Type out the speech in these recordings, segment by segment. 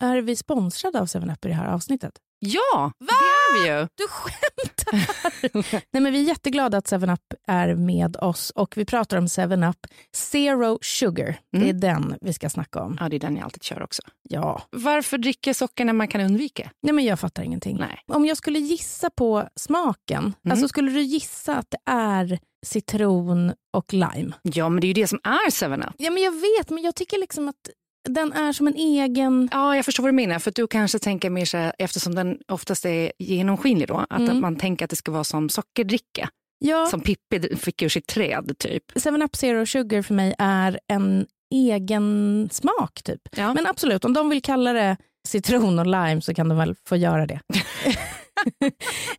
Är vi sponsrade av 7up i det här avsnittet? Ja, det är vi ju. Du skämtar! Nej, men vi är jätteglada att 7up är med oss och vi pratar om 7up Zero Sugar. Det är den vi ska snacka om. Ja, det är den jag alltid kör också. Ja. Varför dricka socker när man kan undvika? Nej, men jag fattar ingenting. Nej. Om jag skulle gissa på smaken, alltså skulle du gissa att det är citron och lime? Ja, men det är ju det som är 7up. Ja, men jag vet, men jag tycker liksom att den är som en egen... Ja, jag förstår vad du menar. För du kanske tänker mer så här, eftersom den oftast är genomskinlig då, att man tänker att det ska vara som sockerdricka. Ja, Som Pippi fick ur sitt träd typ. 7up Zero Sugar för mig är en egen smak typ. Ja. Men absolut, om de vill kalla det citron och lime så kan de väl få göra det.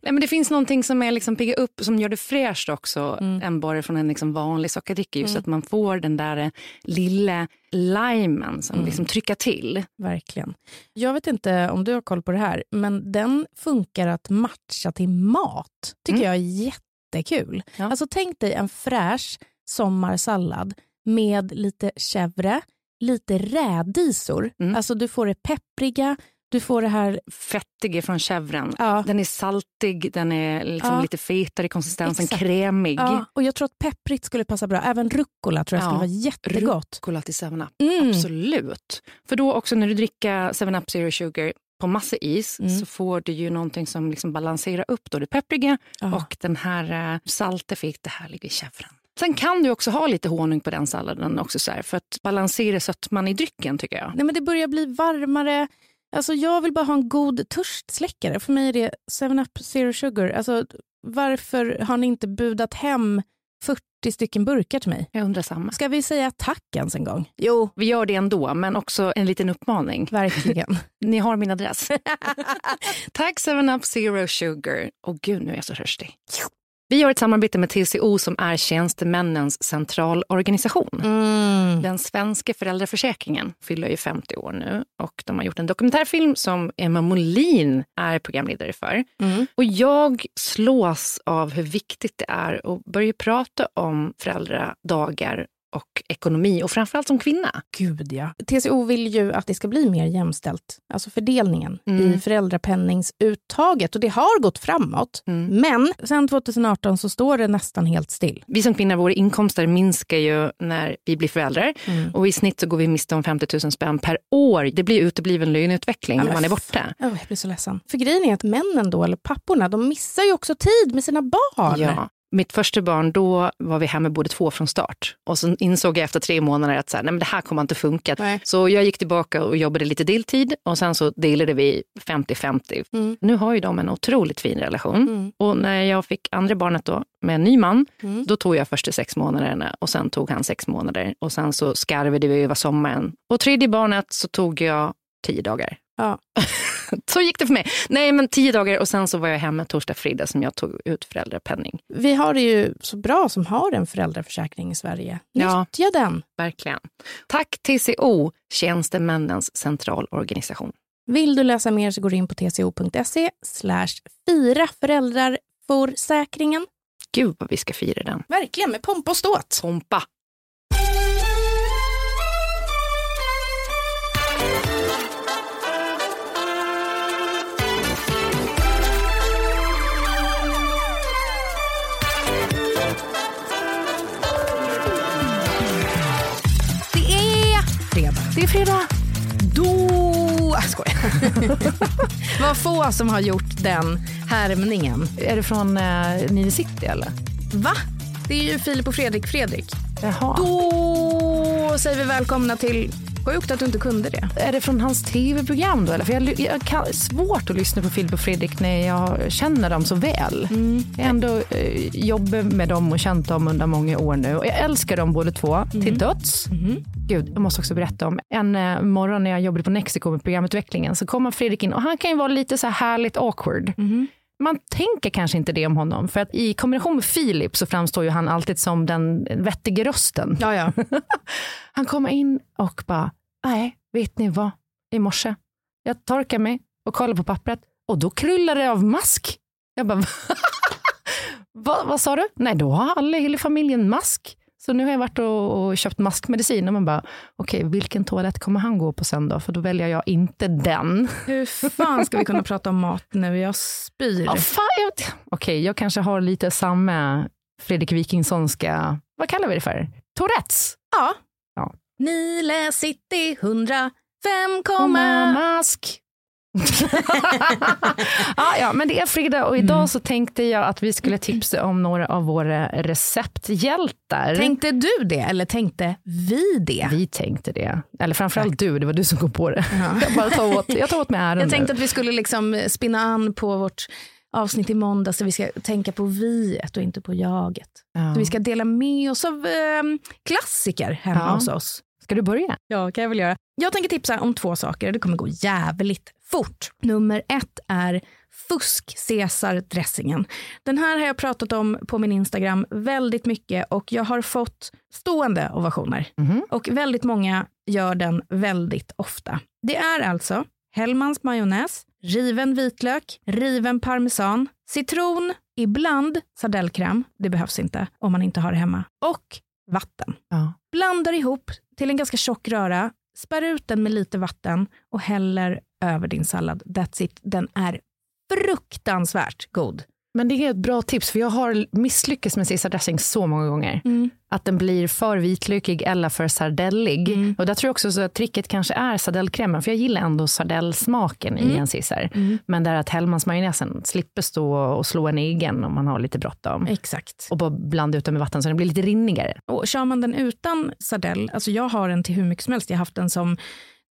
Nej, men det finns någonting som är liksom pigga upp, som gör det fräscht också, än bara från en liksom vanlig sockerdricka. Just att man får den där eh, lilla limen som liksom trycker till. Verkligen. Jag vet inte om du har koll på det här, men den funkar att matcha till mat. tycker jag är jättekul. Ja. Alltså tänk dig en fräsch sommarsallad med lite chèvre, lite rädisor. Alltså du får det peppriga, du får det här... Fettig från chèvren. Ja. Den är saltig, den är liksom Ja. lite fetare i konsistensen, Exakt. krämig. Ja, och jag tror att pepprigt skulle passa bra. Även rucola tror jag skulle vara jättegott. Rucola till 7up. Mm. Absolut. För då också när du dricker 7up Zero Sugar på massa is Mm. så får du ju någonting som liksom balanserar upp då det peppriga och den här uh, salta fick det härliga i chèvren. Sen kan du också ha lite honung på den salladen också så här, för att balansera sötman i drycken tycker jag. Nej, men det börjar bli varmare. Alltså, jag vill bara ha en god törstsläckare. För mig är det 7up Zero Sugar. Alltså, varför har ni inte budat hem 40 stycken burkar till mig? Jag undrar samma. Ska vi säga tack ens en gång? Jo, Vi gör det ändå, men också en liten uppmaning. verkligen. Ni har min adress. Tack 7up Zero Sugar. Och gud, nu är jag så törstig. Vi har ett samarbete med TCO som är Tjänstemännens centralorganisation. Mm. Den svenska föräldraförsäkringen fyller ju 50 år nu och de har gjort en dokumentärfilm som Emma Molin är programledare för. Mm. Och jag slås av hur viktigt det är att börja prata om föräldradagar och ekonomi och framförallt som kvinna. Gud, ja. TCO vill ju att det ska bli mer jämställt, alltså fördelningen Mm. i föräldrapenningsuttaget. Och det har gått framåt, men sen 2018 så står det nästan helt still. Vi som kvinnor, våra inkomster minskar ju när vi blir föräldrar. Och i snitt så går vi miste om 50 000 spänn per år. Det blir utebliven löneutveckling när man är borta. Oh, jag blir så ledsen. För grejen är att männen då, eller papporna, de missar ju också tid med sina barn. Ja. Mitt första barn, då var vi hemma båda två från start. Och så insåg jag efter tre månader att så här, nej, men det här kommer inte funka. Nej. Så jag gick tillbaka och jobbade lite deltid och sen så delade vi 50-50. Mm. Nu har ju de en otroligt fin relation. Och när jag fick andra barnet då med en ny man, Mm. då tog jag första sex månaderna och sen tog han sex månader. Och sen så skarvade vi över sommaren. Och tredje barnet så tog jag tio dagar. Ja. Så gick det för mig. Nej, men tio dagar och sen så var jag hemma torsdag, fredag som jag tog ut föräldrapenning. Vi har det ju så bra som har en föräldraförsäkring i Sverige. Ja. Nyttja den. Verkligen. Tack TCO, Tjänstemännens centralorganisation. Vill du läsa mer så går du in på tco.se slash fira föräldraförsäkringen. Gud vad vi ska fira den. Verkligen, med pompa och ståt. Pompa. Fredag. Då... Jag skojar. Vad få som har gjort den härmningen. Är det från eh, Nile City eller? Va? Det är ju Filip och Fredrik Fredrik. Jaha. Då säger vi välkomna till... Sjukt att du inte kunde det. Är det från hans tv-program då? Eller? För jag, jag kan, svårt att lyssna på Filip och Fredrik när jag känner dem så väl. Mm. Jag har ändå eh, jobbat med dem och känt dem under många år nu. Och jag älskar dem båda två Mm. till döds. Gud, jag måste också berätta om en eh, morgon när jag jobbade på Nexiko med programutvecklingen så kommer Fredrik in och han kan ju vara lite så här härligt awkward. Mm. Man tänker kanske inte det om honom för att i kombination med Filip så framstår ju han alltid som den vettiga rösten. Ja, ja. Han kommer in och bara, nej, vet ni vad? I morse, jag torkar mig och kollar på pappret och då kryllar det av mask. Jag bara, vad, vad sa du? Nej, då har alla i hela familjen mask. Så nu har jag varit och, och köpt maskmedicin och man bara, okej, vilken toalett kommer han gå på sen då? För då väljer jag inte den. Hur fan ska vi kunna prata om mat nu? Jag spyr. Ja, fan, jag vet- Okej, jag kanske har lite samma Fredrik Wikingssonska, vad kallar vi det för? Tourettes? Ja. Ja. Nile City 105, Komma mask. ja, ja, men det är fredag och idag så tänkte jag att vi skulle tipsa om några av våra recepthjältar. Tänkte du det eller tänkte vi det? Vi tänkte det. Eller framförallt du, det var du som kom på det. Jag, bara tar åt, jag tar åt mig äran Jag nu. tänkte att vi skulle liksom spinna an på vårt avsnitt i måndags där vi ska tänka på viet och inte på jaget. Ja. Så vi ska dela med oss av eh, klassiker hemma Ja. hos oss. Ska du börja? Ja, kan jag väl göra. Jag tänker tipsa om två saker. Det kommer gå jävligt fort. Nummer ett är fusk Caesar-dressingen. Den här har jag pratat om på min Instagram väldigt mycket och jag har fått stående ovationer. Och väldigt många gör den väldigt ofta. Det är alltså Hellmans majonnäs, riven vitlök, riven parmesan, citron, ibland sardellkräm, det behövs inte om man inte har det hemma, och vatten. Ja. Blandar ihop till en ganska tjock röra, spär ut den med lite vatten och häller över din sallad. That's it. Den är fruktansvärt god. Men det är ett bra tips, för jag har misslyckats med Caesar dressing så många gånger. Att den blir för vitlökig eller för sardellig. Och där tror jag också så att tricket kanske är sardellkrämen, för jag gillar ändå sardellsmaken i en Caesar. Men där att Hellmans-majonnäsen slipper stå och slå en egen om man har lite bråttom. Exakt. Och bara blanda ut den med vatten så den blir lite rinnigare. Och kör man den utan sardell, alltså jag har den till hur mycket som helst. Jag har haft den som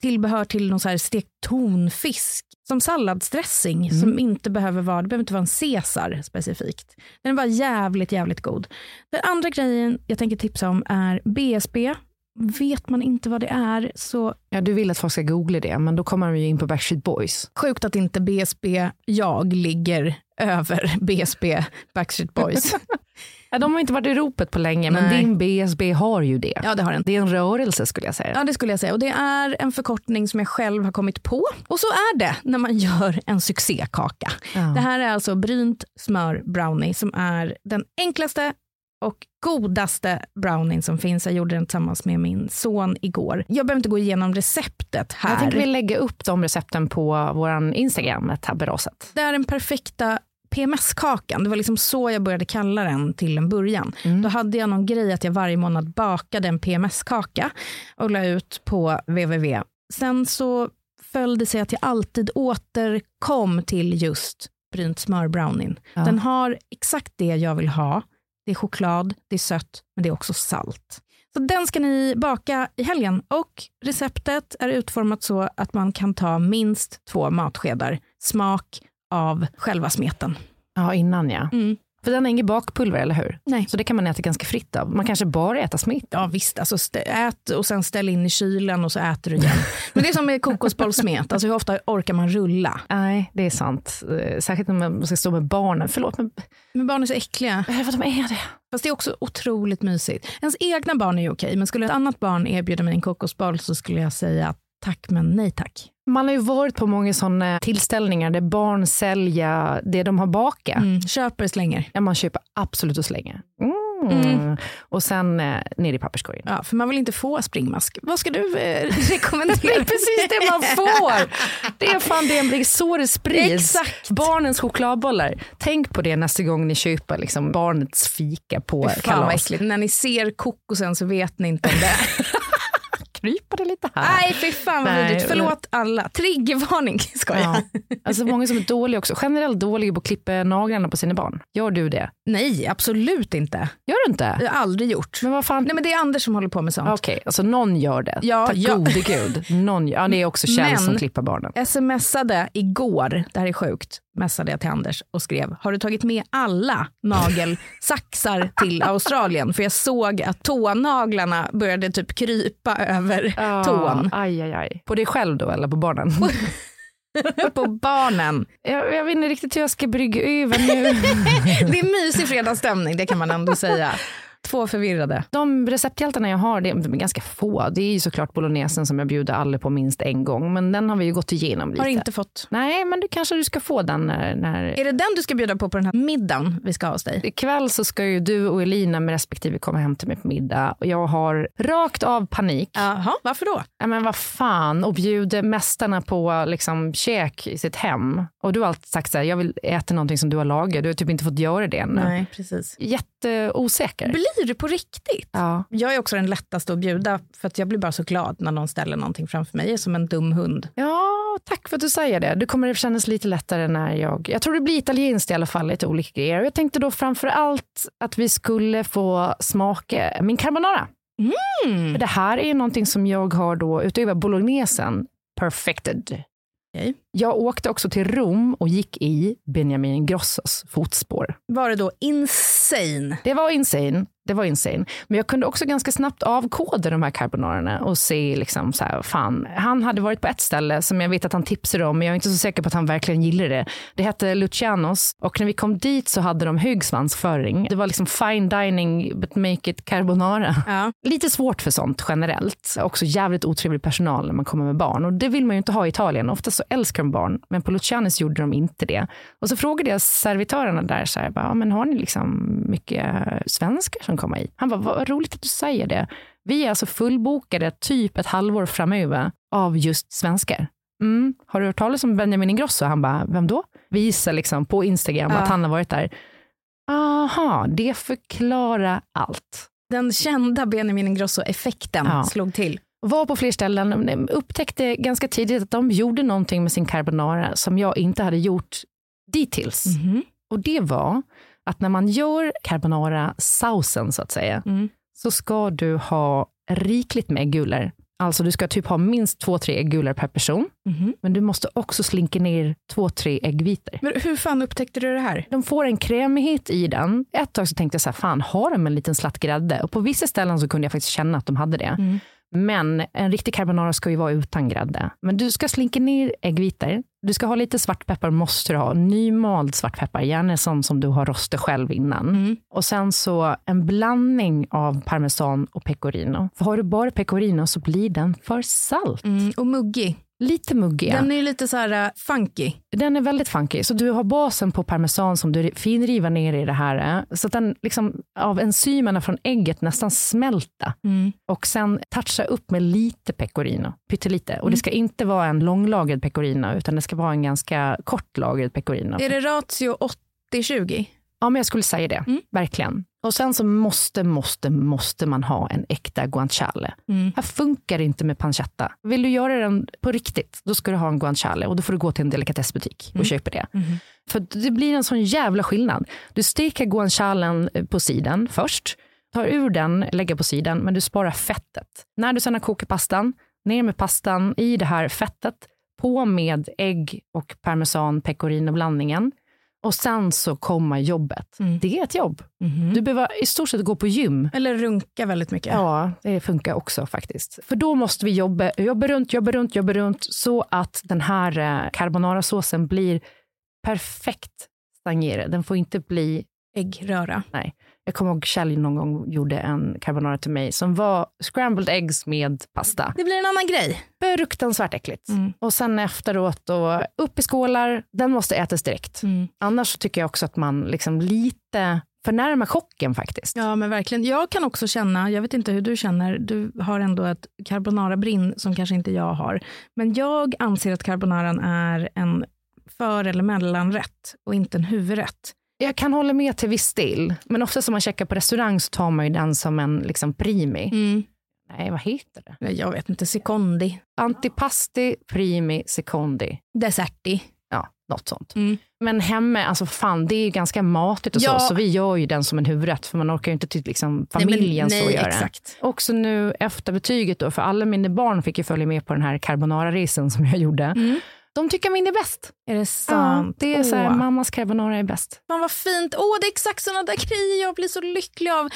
tillbehör till någon så här stekt tonfisk. Som salladsdressing som inte behöver vara, det behöver inte vara en caesar specifikt. Den bara jävligt, jävligt god. Den andra grejen jag tänker tipsa om är BSB. Vet man inte vad det är så Ja, du vill att folk ska googla det, men då kommer de ju in på Backstreet Boys. sjukt att inte BSB jag ligger över BSB Backstreet Boys. Ja, de har inte varit i ropet på länge, men Nej. din BSB har ju det. ja, det har den. Det är en rörelse skulle jag säga. Ja, det skulle jag säga. Och det är en förkortning som jag själv har kommit på. Och så är det när man gör en succékaka. Ja. Det här är alltså brynt smör brownie som är den enklaste och godaste brownien som finns. Jag gjorde den tillsammans med min son igår. Jag behöver inte gå igenom receptet här. Jag tänker vi lägga upp de recepten på vår Instagram, taberaset. Det är den perfekta PMS-kakan. Det var liksom så jag började kalla den till en början. Mm. Då hade jag någon grej att jag varje månad bakade en PMS-kaka och la ut på www. Sen så föll det sig att jag alltid återkom till just brynt smörbrownin. Ja. Den har exakt det jag vill ha. Det är choklad, det är sött, men det är också salt. Så den ska ni baka i helgen och receptet är utformat så att man kan ta minst två matskedar smak av själva smeten. Ja, innan ja. Mm. För den har inget bakpulver, eller hur? Nej. Så det kan man äta ganska fritt av. Man kanske bara äter smet. Ja visst, alltså ät och sen ställ in i kylen och så äter du igen. Men det är som med kokosbollsmet, alltså hur ofta orkar man rulla? Nej, det är sant. Eh, Särskilt när man ska stå med barnen. Förlåt, men Men barn är så äckliga. eh, vad de är det? Fast det är också otroligt mysigt. Ens egna barn är ju okej, men skulle ett annat barn erbjuda mig en kokosboll så skulle jag säga tack men nej tack. Man har ju varit på många sådana tillställningar där barn säljer det de har bakat. Mm. Köper slänger. Ja, man köper absolut och slänger. Mm. Och sen eh, ner i papperskorgen. Ja, för man vill inte få springmask. Vad ska du eh, rekommendera? Det är precis det man får. Det är fan det blir så det sprids. Exakt. Barnens chokladbollar. Tänk på det nästa gång ni köper liksom barnets fika på Fan vad kalas. äckligt. När ni ser kokosen så vet ni inte om det är krypa det lite här. Nej, fy fan vad vidrigt. Förlåt alla. Triggervarning, ska jag. Ja. Alltså många som är dåliga också, generellt dåliga på att klippa naglarna på sina barn. Gör du det? Nej, absolut inte. Gör du inte? Det har jag aldrig gjort. Men vad fan? Nej, men det är Anders som håller på med sånt. Okej, alltså någon gör det. Ja, Tack ja. gode gud. Någon, gör- ja, det är också Kjell Men- som klipper barnen. smsade igår, det här är sjukt, messade jag till Anders och skrev, har du tagit med alla nagelsaxar till Australien? För jag såg att tånaglarna började typ krypa över tån. Aj, aj, aj. På dig själv då eller på barnen? På barnen. jag, jag vet inte riktigt hur jag ska brygga över nu. Det är mysig fredagsstämning, det kan man ändå säga. Två förvirrade. De recepthjältarna jag har, det de är ganska få. Det är ju såklart bolognesen som jag bjuder alla på minst en gång, men den har vi ju gått igenom lite. Har inte fått. Nej, men du kanske du ska få den när, när... Är det den du ska bjuda på på den här middagen vi ska ha hos dig? Ikväll så ska ju du och Elina med respektive komma hem till mig på middag och jag har rakt av panik. Jaha, varför då? Ja, men vad fan, och bjuder mästarna på liksom, käk i sitt hem. Och du har alltid sagt så här, jag vill äta någonting som du har lagat. Du har typ inte fått göra det ännu. Nej, precis. Jätteosäker. Blir du på riktigt? Ja. Jag är också den lättaste att bjuda för att jag blir bara så glad när någon ställer någonting framför mig. Jag är som en dum hund. ja, tack för att du säger det. Det kommer att kännas lite lättare när jag... Jag tror det blir italienskt i alla fall, lite olika grejer. Jag tänkte då framför allt att vi skulle få smaka min carbonara. För det här är ju någonting som jag har då, utöver bolognesen, perfected. Okej. Jag åkte också till Rom och gick i Benjamin Ingrossos fotspår. Var det då insane? Det var insane. Det var insane. Men jag kunde också ganska snabbt avkoda de här carbonarerna och se liksom så här, fan, han hade varit på ett ställe som jag vet att han tipsade om, men jag är inte så säker på att han verkligen gillade det. Det hette Lucianos och när vi kom dit så hade de hög svansföring. Det var liksom fine dining but make it carbonara. Ja. Lite svårt för sånt generellt. Också jävligt otrevlig personal när man kommer med barn. Och det vill man ju inte ha i Italien. Ofta så älskar de barn, men på Lucianis gjorde de inte det. Och så frågade jag servitörerna där, så här, bara, men har ni liksom mycket svenskar som kommer hit? Han bara, vad roligt att du säger det. Vi är alltså fullbokade typ ett halvår framöver av just svenskar. Mm. Har du hört talas om Benjamin Ingrosso? Han bara, vem då? Visar liksom på Instagram Ja. att han har varit där. Aha, det förklarar allt. Den kända Benjamin Ingrosso-effekten Ja. slog till. Var på fler ställen, upptäckte ganska tidigt att de gjorde någonting med sin carbonara som jag inte hade gjort dittills. Och det var att när man gör carbonara-sausen så att säga, Mm. så ska du ha rikligt med äggulor. Alltså du ska typ ha minst två, tre äggulor per person. Men du måste också slinka ner två, tre äggvitor. Men hur fan upptäckte du det här? De får en krämighet i den. Ett tag så tänkte jag så här, fan har de en liten slatt grädde? Och på vissa ställen så kunde jag faktiskt känna att de hade det. Men en riktig carbonara ska ju vara utan grädde. Men du ska slinka ner äggvitor. Du ska ha lite svartpeppar, måste du ha. Nymald svartpeppar, gärna sån som du har rostat själv innan. Och sen så en blandning av parmesan och pecorino. För har du bara pecorino så blir den för salt. Mm. Och muggig. Lite muggig. Den är lite så här uh, funky. Den är väldigt funky. Så du har basen på parmesan som du finrivar ner i det här. eh, Så att den liksom av enzymerna från ägget nästan smälta. Och sen toucha upp med lite pecorino. Pyttelite. Och det ska inte vara en långlagrad pecorino utan det ska vara en ganska kortlagrad pecorino. Är det ratio 80-20? Ja, men jag skulle säga det. Verkligen. Och sen så måste, måste, måste man ha en äkta guanciale. Här funkar det inte med pancetta. Vill du göra den på riktigt, då ska du ha en guanciale och då får du gå till en delikatessbutik och köpa det. För det blir en sån jävla skillnad. Du steker guancialen på sidan först, tar ur den, lägger på sidan, men du sparar fettet. När du sedan har kokat pastan, ner med pastan i det här fettet, på med ägg och parmesan pecorino-blandningen. Och sen så kommer jobbet. Det är ett jobb. Du behöver i stort sett gå på gym. Eller runka väldigt mycket? Ja, det funkar också faktiskt. För då måste vi jobba, jobba runt, jobba runt, jobba runt så att den här eh, carbonara-såsen blir perfekt stagnerad. Den får inte bli Äggröra. Nej. Jag kommer ihåg Kjell någon gång gjorde en carbonara till mig som var scrambled eggs med pasta. Det blir en annan grej. Fruktansvärt äckligt. Och sen efteråt då, upp i skålar, den måste ätas direkt. Annars så tycker jag också att man liksom lite förnärmar chocken faktiskt. Ja, men verkligen. Jag kan också känna, jag vet inte hur du känner, du har ändå ett carbonara-brinn som kanske inte jag har. Men jag anser att carbonaran är en för eller mellanrätt och inte en huvudrätt. Jag kan hålla med till viss del, men ofta som man checkar på restaurang så tar man ju den som en liksom primi. Nej, vad heter det? Jag vet inte, secondi. Antipasti primi secondi. Deserti. Ja, något sånt. Mm. Men hemma, alltså fan, det är ju ganska matigt och Ja. så, så vi gör ju den som en huvudrätt, för man orkar ju inte till liksom, familjen nej, så men, göra. nej, exakt. Också nu efter betyget då, för alla mina barn fick ju följa med på den här carbonara-resan som jag gjorde. De tycker min är bäst. Är det Ja, sant? det är så här, mammas carbonara är bäst. Fan vad fint. Åh, det är exakt sådana där grejer jag blir så lycklig av.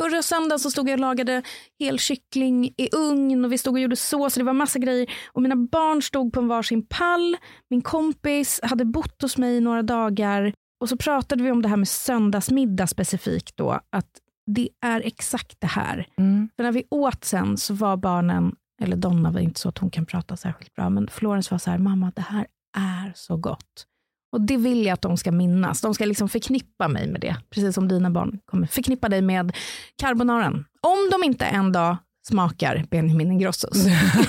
Förra söndagen så stod jag och lagade hel kyckling i ugn och vi stod och gjorde sås och det var massa grejer. Och mina barn stod på en varsin pall. Min kompis hade bott hos mig i några dagar. Och så pratade vi om det här med söndagsmiddag specifikt då. Att det är exakt det här. Mm. För när vi åt sen så var barnen, eller Donna var inte så att hon kan prata särskilt bra, men Florence var så här, mamma det här är så gott. Och det vill jag att de ska minnas. De ska liksom förknippa mig med det. Precis som dina barn kommer förknippa dig med carbonaran. Om de inte en dag smakar Benjamin Ingrossos.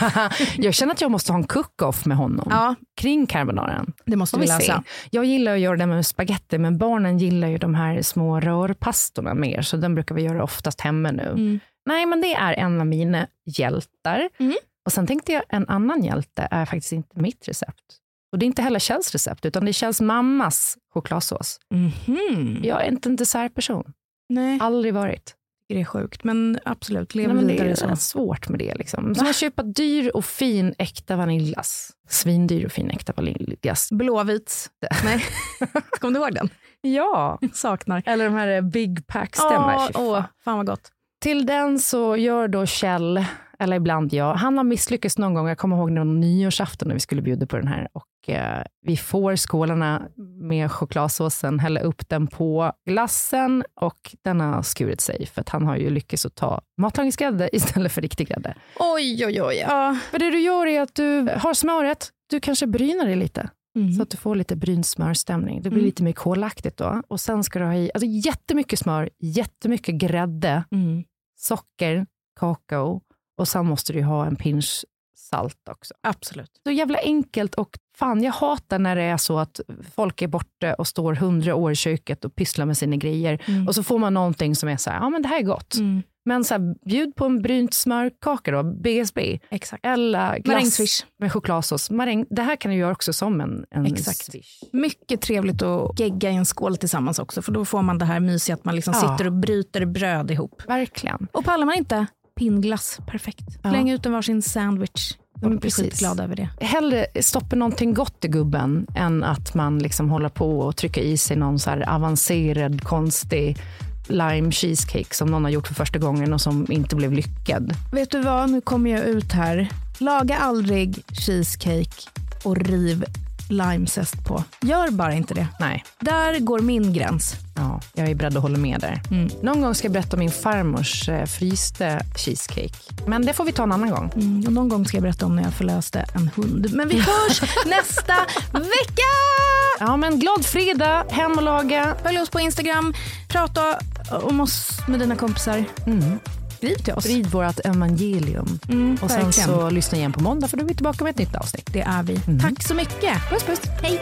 jag känner att jag måste ha en cook-off med honom Ja, kring carbonaran. det måste vi vi se. lösa. Jag gillar att göra det med spaghetti, men barnen gillar ju de här små rörpastorna mer, så den brukar vi göra oftast hemma nu. Mm. Nej, men det är en av mina hjältar. Mm. Och sen tänkte jag, en annan hjälte är faktiskt inte mitt recept. Och det är inte heller Kjells recept, utan det är Kjells mammas chokladsås. Mhm. Jag är inte en dessertperson. Nej, Aldrig varit. det är sjukt. Men absolut, lev Nej, men det vidare är så. svårt med det. Liksom. Som att köpa dyr och fin äkta vaniljglass. Svindyr och fin äkta vaniljglass. Blåvit. Nej, kommer du ihåg den? Ja, Saknar. eller de här Big Pack-stämmor. Åh, fan. åh, fan vad gott. Till den så gör då Kjell, eller ibland jag, han har misslyckats någon gång. Jag kommer ihåg någon nyårsafton när vi skulle bjuda på den här. Och eh, vi får skålarna med chokladsåsen, hälla upp den på glassen och den har skurit sig för att han har ju lyckats att ta matlagningsgrädde istället för riktig grädde. Oj, oj, oj. Ja. För det du gör är att du har smöret, du kanske brynar det lite. Mm. Så att du får lite brynt smörstämning. Det blir lite mer kolaktigt då. Och sen ska du ha i alltså jättemycket smör, jättemycket grädde, Mm. socker, kakao och sen måste du ha en pinch salt också. Absolut. Så jävla enkelt och fan, jag hatar när det är så att folk är borta och står hundra år i köket och pysslar med sina grejer och så får man någonting som är så här, ja men det här är gott. Men så här, bjud på en brynt smörkaka då, BSB. Exakt. Eller glass med chokladsås. Maräng, det här kan du göra också som en, en Exakt. swish. Mycket trevligt att gegga i en skål tillsammans också, för då får man det här mysiga att man liksom Ja. sitter och bryter bröd ihop. Verkligen. Och pallar man inte, pinnglass, perfekt. Ja. Släng ut en varsin sandwich. Jag blir precis. skitglad över det. Hellre stoppa någonting gott i gubben än att man liksom håller på och trycker i sig någon så avancerad, konstig lime cheesecake som någon har gjort för första gången och som inte blev lyckad. Vet du vad, nu kommer jag ut här. Laga aldrig cheesecake och riv limezest på. Gör bara inte det. Nej, Där går min gräns. ja, jag är beredd att hålla med där. Mm. Någon gång ska jag berätta om min farmors eh, fryste cheesecake. Men det får vi ta en annan gång. Mm, och någon gång ska jag berätta om när jag förlöste en hund. Men vi hörs nästa vecka! Ja, men glad fredag, hem och laga. Följ oss på Instagram. Prata om oss med dina kompisar. Skriv till oss. Sprid vårt evangelium. Mm, och sen verkligen. så lyssna igen på måndag för då är vi tillbaka med ett nytt avsnitt. Det är vi. Tack så mycket. Puss puss. Hej.